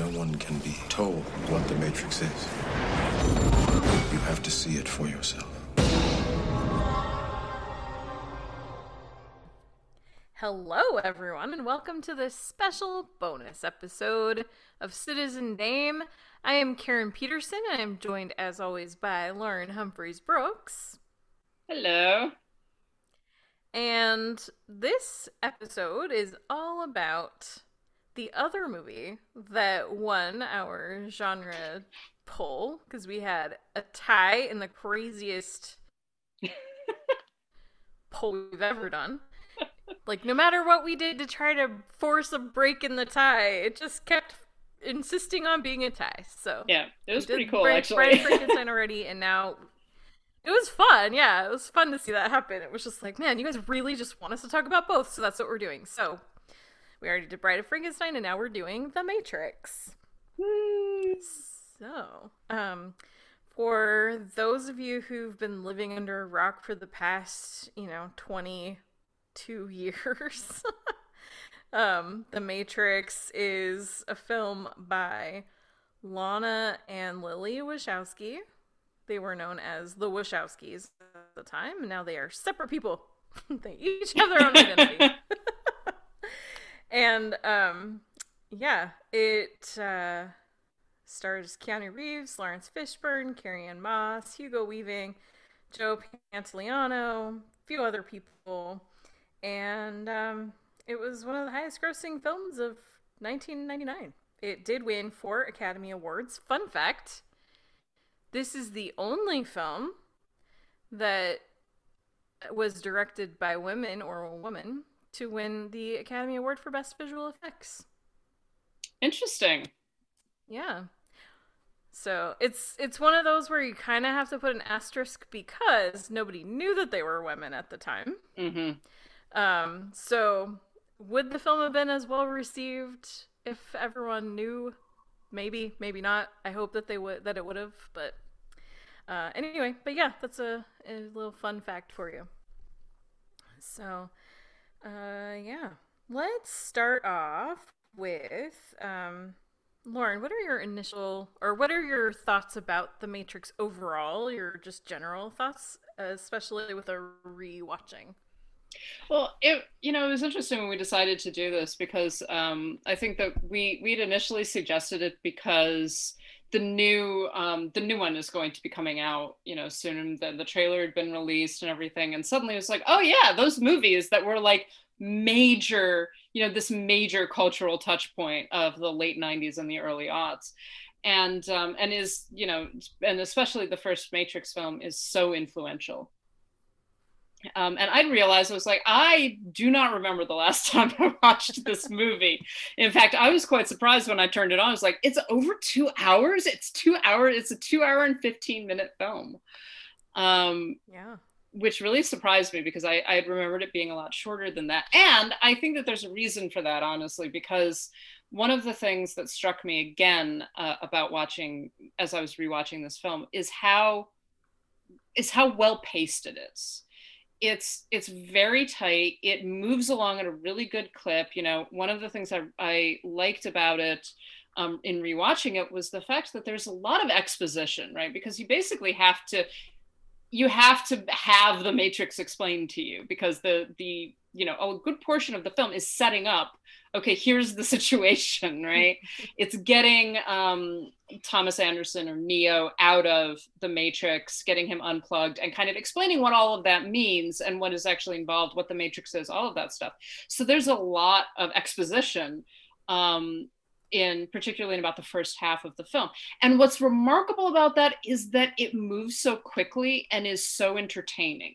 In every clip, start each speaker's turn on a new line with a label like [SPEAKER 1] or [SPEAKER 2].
[SPEAKER 1] No one can be told what the Matrix is. You have to see it for yourself.
[SPEAKER 2] Hello, everyone, and welcome to this special bonus episode of Citizen Dame. I am Karen Peterson, and I am joined, as always, by Lauren Humphries Brooks.
[SPEAKER 3] Hello.
[SPEAKER 2] And this episode is all about the other movie that won our genre poll because we had a tie in the craziest poll we've ever done. Like, no matter what we did to try to force a break in the tie, it just kept insisting on being a tie. So,
[SPEAKER 3] Yeah, it was pretty cool
[SPEAKER 2] Bride-
[SPEAKER 3] actually.
[SPEAKER 2] Bride Frankenstein already, and now it was fun. Yeah, it was fun to see that happen. It was just like, man, you guys really just want us to talk about both, so that's what we're doing. So we already did Bride of Frankenstein, and now we're doing The Matrix. So, um, for those of you who've been living under a rock for the past, you know, 22 years, um, The Matrix is a film by Lana and Lily Wachowski. They were known as the Wachowskis at the time, and now they are separate people. they each have their own identity. And um, yeah, it uh, stars Keanu Reeves, Laurence Fishburne, Carrie-Anne Moss, Hugo Weaving, Joe Pantoliano, a few other people, and um, it was one of the highest grossing films of 1999. It did win four Academy Awards. Fun fact this is the only film that was directed by women or a woman to win the Academy Award for Best Visual Effects.
[SPEAKER 3] Interesting.
[SPEAKER 2] Yeah. So it's it's one of those where you kind of have to put an asterisk because nobody knew that they were women at the time.
[SPEAKER 3] Mm-hmm.
[SPEAKER 2] Um, so would the film have been as well received if everyone knew? Maybe, maybe not. I hope that they would that it would have, but uh, anyway, but yeah, that's a, a little fun fact for you. So, uh, yeah, let's start off with um, Lauren. What are your initial or what are your thoughts about the Matrix overall? Your just general thoughts, especially with a rewatching.
[SPEAKER 3] Well, it you know it was interesting when we decided to do this because um, I think that we we'd initially suggested it because the new um, the new one is going to be coming out you know soon. The the trailer had been released and everything, and suddenly it was like, oh yeah, those movies that were like major, you know, this major cultural touch point of the late 90s and the early aughts. And um, and is, you know, and especially the first Matrix film is so influential. Um, and I realized I was like, I do not remember the last time I watched this movie. In fact, I was quite surprised when I turned it on. I was like, it's over two hours. It's two hours. It's a two hour and 15 minute film. Um,
[SPEAKER 2] yeah
[SPEAKER 3] which really surprised me because I, I had remembered it being a lot shorter than that. And I think that there's a reason for that, honestly, because one of the things that struck me again uh, about watching as I was rewatching this film is how is how well paced it is. It's it's very tight. It moves along at a really good clip. You know, one of the things I, I liked about it um, in rewatching it was the fact that there's a lot of exposition, right? Because you basically have to you have to have the matrix explained to you because the the you know a good portion of the film is setting up okay here's the situation right it's getting um, thomas anderson or neo out of the matrix getting him unplugged and kind of explaining what all of that means and what is actually involved what the matrix is all of that stuff so there's a lot of exposition um, in particularly in about the first half of the film. And what's remarkable about that is that it moves so quickly and is so entertaining.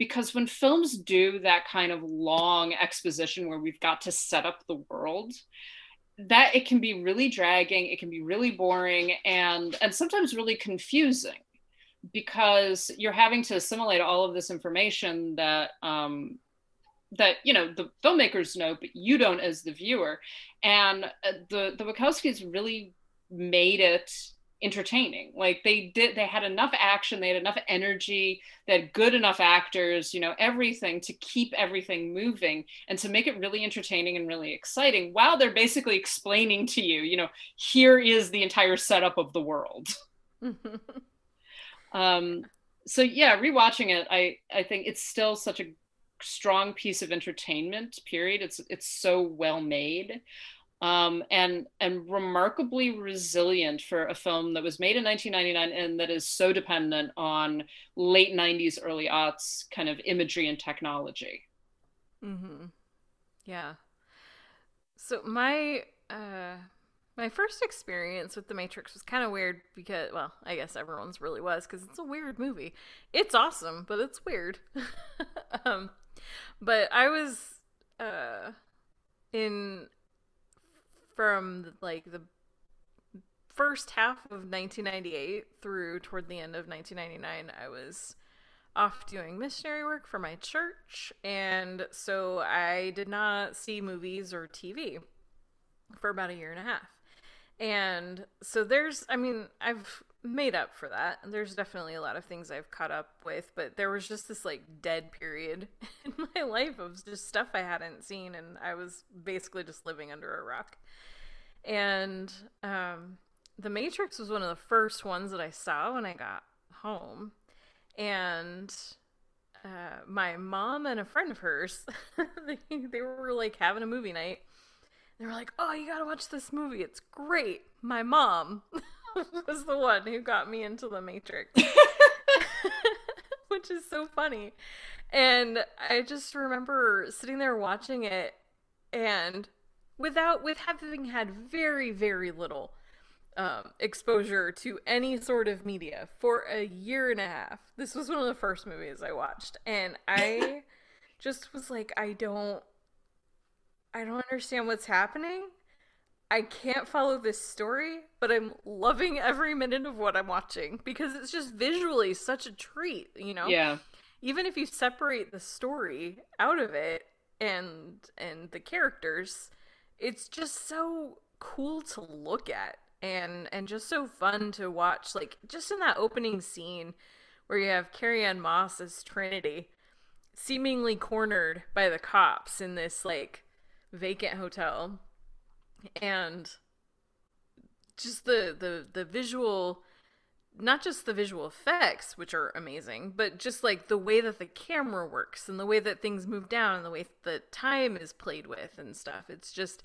[SPEAKER 3] Because when films do that kind of long exposition where we've got to set up the world, that it can be really dragging, it can be really boring and and sometimes really confusing because you're having to assimilate all of this information that um, that you know the filmmakers know but you don't as the viewer. And uh, the the wachowskis really made it entertaining. Like they did they had enough action they had enough energy they had good enough actors you know everything to keep everything moving and to make it really entertaining and really exciting while they're basically explaining to you you know here is the entire setup of the world. Um so yeah rewatching it i i think it's still such a strong piece of entertainment period. It's it's so well made um, and and remarkably resilient for a film that was made in 1999 and that is so dependent on late 90s early aughts kind of imagery and technology.
[SPEAKER 2] Mm-hmm. yeah. So my uh my first experience with the matrix was kind of weird because well i guess everyone's really was because it's a weird movie. It's awesome but it's weird. Um but I was uh in from like the first half of 1998 through toward the end of 1999 I was off doing missionary work for my church and so I did not see movies or TV for about a year and a half. And so there's I mean I've made up for that. There's definitely a lot of things I've caught up with, but there was just this like dead period in my life of just stuff I hadn't seen, and I was basically just living under a rock. And um, The Matrix was one of the first ones that I saw when I got home, and uh, my mom and a friend of hers, they, they were like having a movie night. They were like, "Oh, you gotta watch this movie. It's great." My mom was the one who got me into the Matrix, which is so funny. And I just remember sitting there watching it and without with having had very very little um, exposure to any sort of media for a year and a half. This was one of the first movies I watched, and I just was like, I don't, I don't understand what's happening. I can't follow this story, but I'm loving every minute of what I'm watching because it's just visually such a treat, you know?
[SPEAKER 3] Yeah.
[SPEAKER 2] Even if you separate the story out of it and and the characters, it's just so cool to look at and and just so fun to watch like just in that opening scene where you have Carrie-Anne Moss as Trinity seemingly cornered by the cops in this like vacant hotel and just the the the visual not just the visual effects which are amazing but just like the way that the camera works and the way that things move down and the way that time is played with and stuff. It's just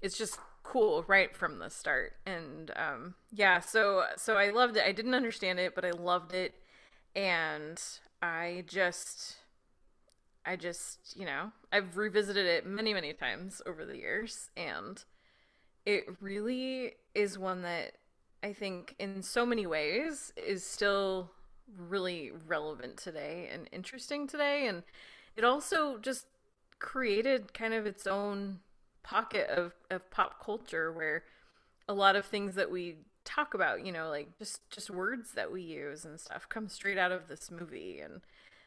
[SPEAKER 2] it's just cool right from the start. And um yeah so so i loved it. I didn't understand it but i loved it. And i just I just, you know, I've revisited it many, many times over the years, and it really is one that I think, in so many ways, is still really relevant today and interesting today. And it also just created kind of its own pocket of, of pop culture where a lot of things that we talk about, you know, like just just words that we use and stuff come straight out of this movie and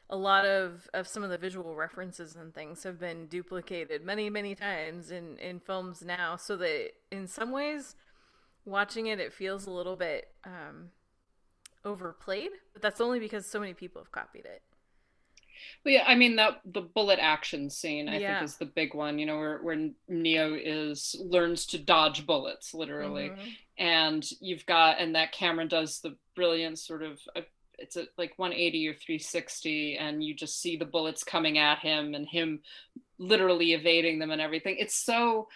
[SPEAKER 2] a lot of, of some of the visual references and things have been duplicated many, many times in, in films now, so that in some ways, watching it, it feels a little bit um, overplayed, but that's only because so many people have copied it.
[SPEAKER 3] Well, yeah, I mean that the bullet action scene I yeah. think is the big one. You know, where where Neo is learns to dodge bullets, literally, mm-hmm. and you've got and that camera does the brilliant sort of uh, it's a, like 180 or 360, and you just see the bullets coming at him and him literally evading them and everything. It's so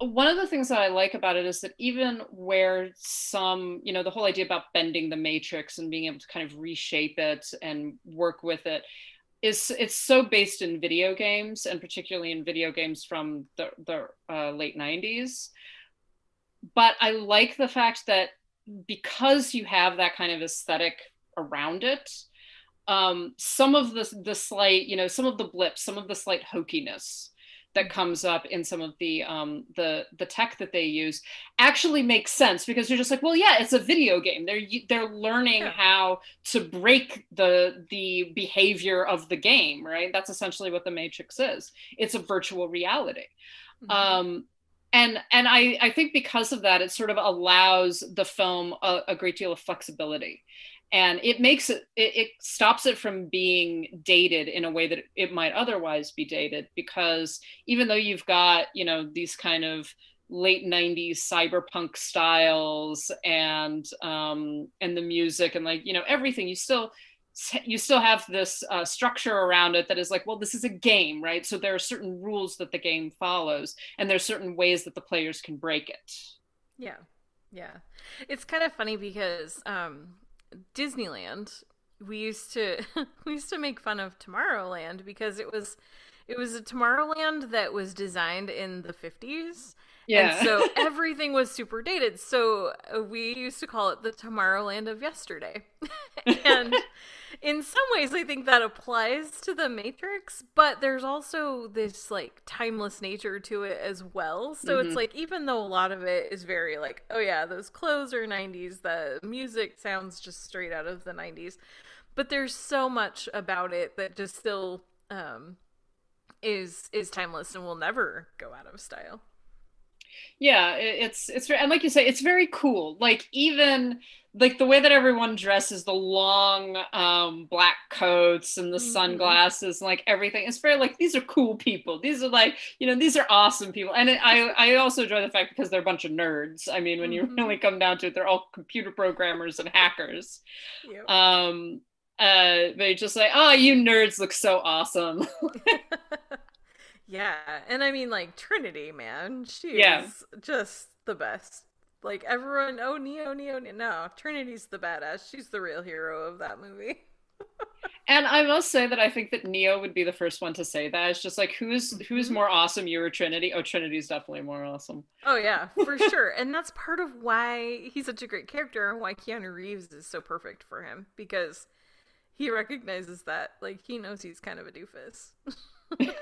[SPEAKER 3] one of the things that I like about it is that even where some, you know, the whole idea about bending the matrix and being able to kind of reshape it and work with it is it's so based in video games and particularly in video games from the, the uh, late 90s. But I like the fact that because you have that kind of aesthetic around it, um, some of the the slight, you know, some of the blips, some of the slight hokiness that comes up in some of the um, the the tech that they use actually makes sense because you're just like, well, yeah, it's a video game. They're they're learning yeah. how to break the the behavior of the game, right? That's essentially what the Matrix is. It's a virtual reality. Mm-hmm. Um, and and I, I think because of that, it sort of allows the film a, a great deal of flexibility and it makes it, it, it stops it from being dated in a way that it might otherwise be dated because even though you've got you know these kind of late 90s cyberpunk styles and um and the music and like you know everything you still you still have this uh, structure around it that is like well this is a game right? So there are certain rules that the game follows and there's certain ways that the players can break it.
[SPEAKER 2] Yeah. Yeah. It's kind of funny because um Disneyland, we used to we used to make fun of Tomorrowland because it was it was a Tomorrowland that was designed in the 50s. Yeah. And so everything was super dated. So uh, we used to call it the Tomorrowland of yesterday. and in some ways I think that applies to the Matrix, but there's also this like timeless nature to it as well. So mm-hmm. it's like even though a lot of it is very like, oh yeah, those clothes are 90s, the music sounds just straight out of the 90s, but there's so much about it that just still um is is timeless and will never go out of style
[SPEAKER 3] yeah it's it's and like you say it's very cool like even like the way that everyone dresses the long um black coats and the mm-hmm. sunglasses and like everything it's very like these are cool people these are like you know these are awesome people and it, i i also enjoy the fact because they're a bunch of nerds i mean when mm-hmm. you really come down to it they're all computer programmers and hackers yep. um uh they just like oh you nerds look so awesome
[SPEAKER 2] Yeah, and I mean like Trinity, man, she's yeah. just the best. Like everyone, oh Neo, Neo, Neo. No, Trinity's the badass. She's the real hero of that movie.
[SPEAKER 3] and I must say that I think that Neo would be the first one to say that. It's just like who's who's mm-hmm. more awesome, you or Trinity? Oh, Trinity's definitely more awesome.
[SPEAKER 2] Oh yeah, for sure. And that's part of why he's such a great character and why Keanu Reeves is so perfect for him because he recognizes that. Like he knows he's kind of a doofus.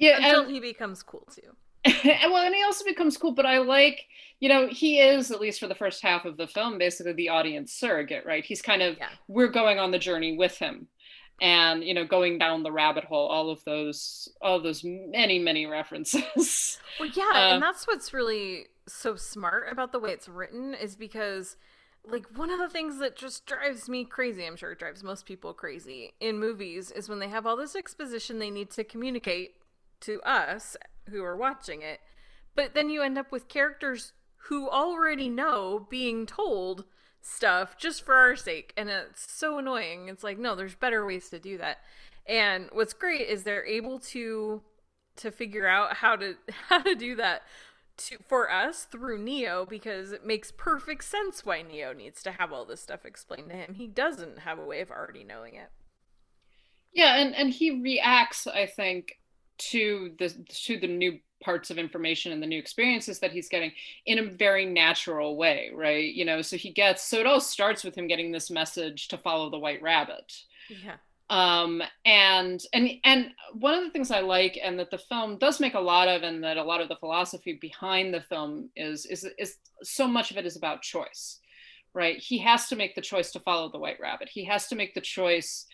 [SPEAKER 3] Yeah,
[SPEAKER 2] until and, he becomes cool too.
[SPEAKER 3] and, well, and he also becomes cool, but I like, you know, he is at least for the first half of the film, basically the audience surrogate, right? He's kind of yeah. we're going on the journey with him, and you know, going down the rabbit hole. All of those, all of those many, many references.
[SPEAKER 2] Well, yeah, uh, and that's what's really so smart about the way it's written is because like one of the things that just drives me crazy i'm sure it drives most people crazy in movies is when they have all this exposition they need to communicate to us who are watching it. But then you end up with characters who already know being told stuff just for our sake and it's so annoying. It's like no there's better ways to do that. And what's great is they're able to to figure out how to how to do that to, for us through Neo because it makes perfect sense why Neo needs to have all this stuff explained to him. He doesn't have a way of already knowing it.
[SPEAKER 3] Yeah, and and he reacts, I think, to the to the new parts of information and the new experiences that he's getting in a very natural way, right? You know, so he gets so it all starts with him getting this message to follow the white rabbit.
[SPEAKER 2] Yeah.
[SPEAKER 3] Um, and and and one of the things I like and that the film does make a lot of and that a lot of the philosophy behind the film is is is so much of it is about choice. Right? He has to make the choice to follow the white rabbit. He has to make the choice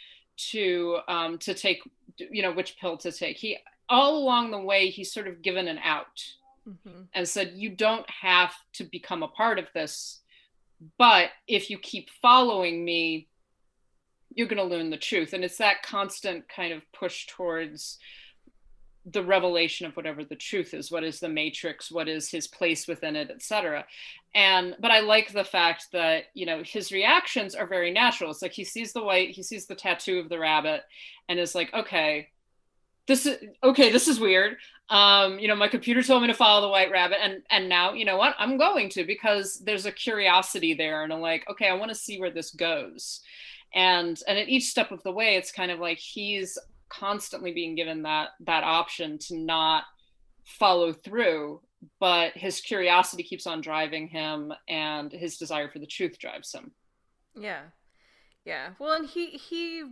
[SPEAKER 3] to um to take you know which pill to take. He all along the way, he's sort of given an out mm-hmm. and said, You don't have to become a part of this. But if you keep following me, you're going to learn the truth. And it's that constant kind of push towards the revelation of whatever the truth is. What is the matrix? What is his place within it etc and but i like the fact that you know his reactions are very natural. It's like he sees the white he sees the tattoo of the rabbit and is like okay this is okay this is weird. Um you know my computer told me to follow the white rabbit and and now you know what? I'm going to because there's a curiosity there and i'm like okay i want to see where this goes and and at each step of the way it's kind of like he's constantly being given that that option to not follow through but his curiosity keeps on driving him and his desire for the truth drives him
[SPEAKER 2] yeah yeah well and he he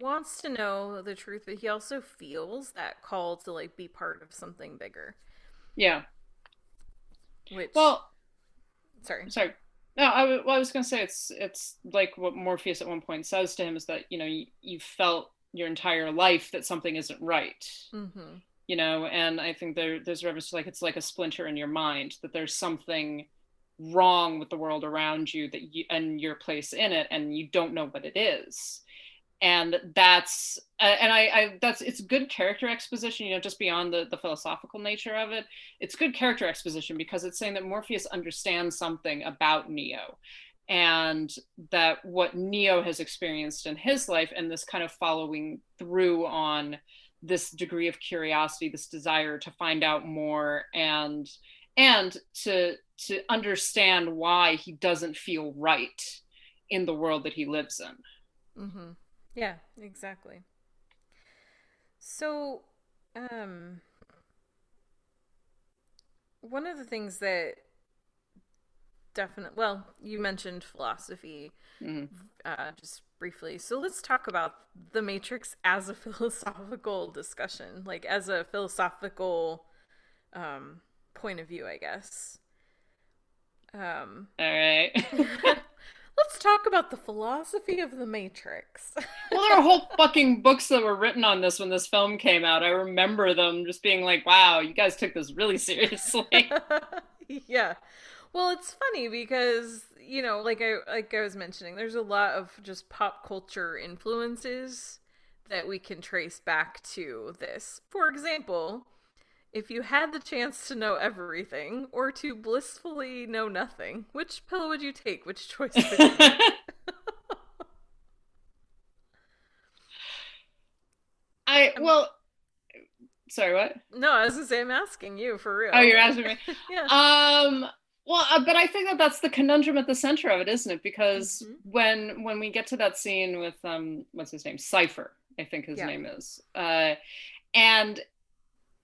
[SPEAKER 2] wants to know the truth, but he also feels that call to like be part of something bigger.
[SPEAKER 3] Yeah.
[SPEAKER 2] Which
[SPEAKER 3] well,
[SPEAKER 2] sorry,
[SPEAKER 3] sorry. No, I, w- well, I was gonna say it's it's like what Morpheus at one point says to him is that you know you, you felt your entire life that something isn't right.
[SPEAKER 2] Mm-hmm.
[SPEAKER 3] You know, and I think there there's reference to like it's like a splinter in your mind that there's something wrong with the world around you that you and your place in it and you don't know what it is and that's uh, and I, I that's it's good character exposition you know just beyond the the philosophical nature of it it's good character exposition because it's saying that morpheus understands something about neo and that what neo has experienced in his life and this kind of following through on this degree of curiosity this desire to find out more and and to to understand why he doesn't feel right in the world that he lives in
[SPEAKER 2] mm-hmm. Yeah, exactly. So, um, one of the things that definitely, well, you mentioned philosophy mm-hmm. uh, just briefly. So let's talk about the Matrix as a philosophical discussion, like as a philosophical um, point of view, I guess. Um,
[SPEAKER 3] All right.
[SPEAKER 2] Let's talk about the philosophy of the Matrix.
[SPEAKER 3] well, there are whole fucking books that were written on this when this film came out. I remember them just being like, wow, you guys took this really seriously.
[SPEAKER 2] yeah. Well, it's funny because, you know, like I like I was mentioning, there's a lot of just pop culture influences that we can trace back to this. For example, if you had the chance to know everything or to blissfully know nothing, which pill would you take? Which choice would you make?
[SPEAKER 3] I well sorry what?
[SPEAKER 2] No, I was gonna say I'm asking you for real.
[SPEAKER 3] Oh, you're asking me.
[SPEAKER 2] yeah.
[SPEAKER 3] Um well, uh, but I think that that's the conundrum at the center of it, isn't it? Because mm-hmm. when when we get to that scene with um, what's his name, Cypher, I think his yeah. name is, uh, and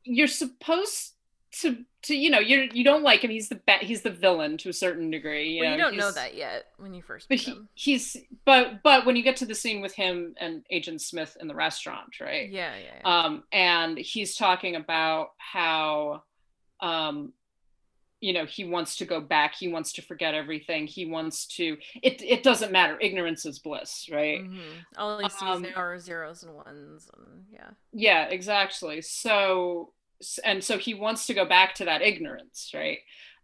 [SPEAKER 3] you're supposed to to you know you're you don't like him he's the ba- he's the villain to a certain degree you,
[SPEAKER 2] well,
[SPEAKER 3] know,
[SPEAKER 2] you don't know that yet when you first
[SPEAKER 3] but he, him. he's but but when you get to the scene with him and agent smith in the restaurant right
[SPEAKER 2] yeah, yeah, yeah.
[SPEAKER 3] um and he's talking about how um you know he wants to go back he wants to forget everything he wants to it it doesn't matter ignorance is bliss right? Mm-hmm.
[SPEAKER 2] all he sees um, are zeros and ones and yeah.
[SPEAKER 3] Yeah exactly so and so he wants to go back to that ignorance right?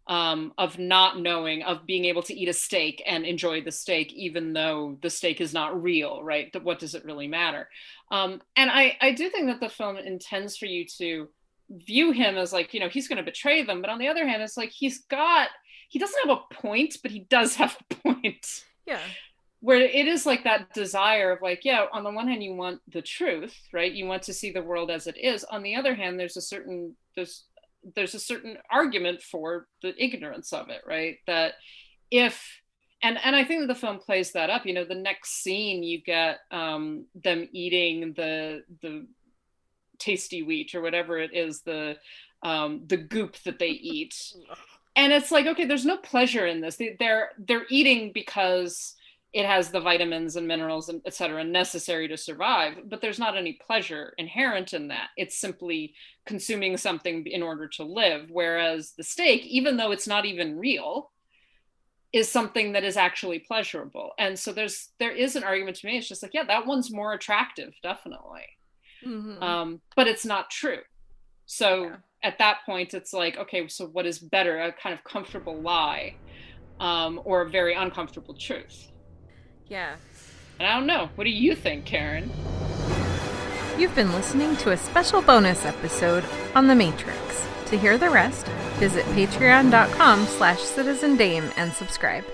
[SPEAKER 3] Um, of not knowing of being able to eat a steak and enjoy the steak even though the steak is not real right? What does it really matter? Um, and i i do think that the film intends for you to view him as like you know he's going to betray them but on the other hand it's like he's got he doesn't have a point but he does have a point.
[SPEAKER 2] Yeah.
[SPEAKER 3] Where it is like that desire of like yeah on the one hand you want the truth right? You want to see the world as it is. On the other hand there's a certain there's there's a certain argument for the ignorance of it right? That if and and I think that the film plays that up. You know, the next scene you get um, them eating the the tasty wheat or whatever it is the um, the goop that they eat, and it's like okay, there's no pleasure in this. They, they're they're eating because it has the vitamins and minerals and et cetera necessary to survive but there's not any pleasure inherent in that. It's simply consuming something in order to live. Whereas the steak even though it's not even real is something that is actually pleasurable. And so there's there is an argument to me it's just like yeah that one's more attractive definitely mm-hmm. um, but it's not true so yeah. at that point it's like okay so what is better a kind of comfortable lie um, or a very uncomfortable truth
[SPEAKER 2] yeah
[SPEAKER 3] and i don't know what do you think karen
[SPEAKER 2] you've been listening to a special bonus episode on the matrix to hear the rest, visit patreon.com slash citizendame and subscribe.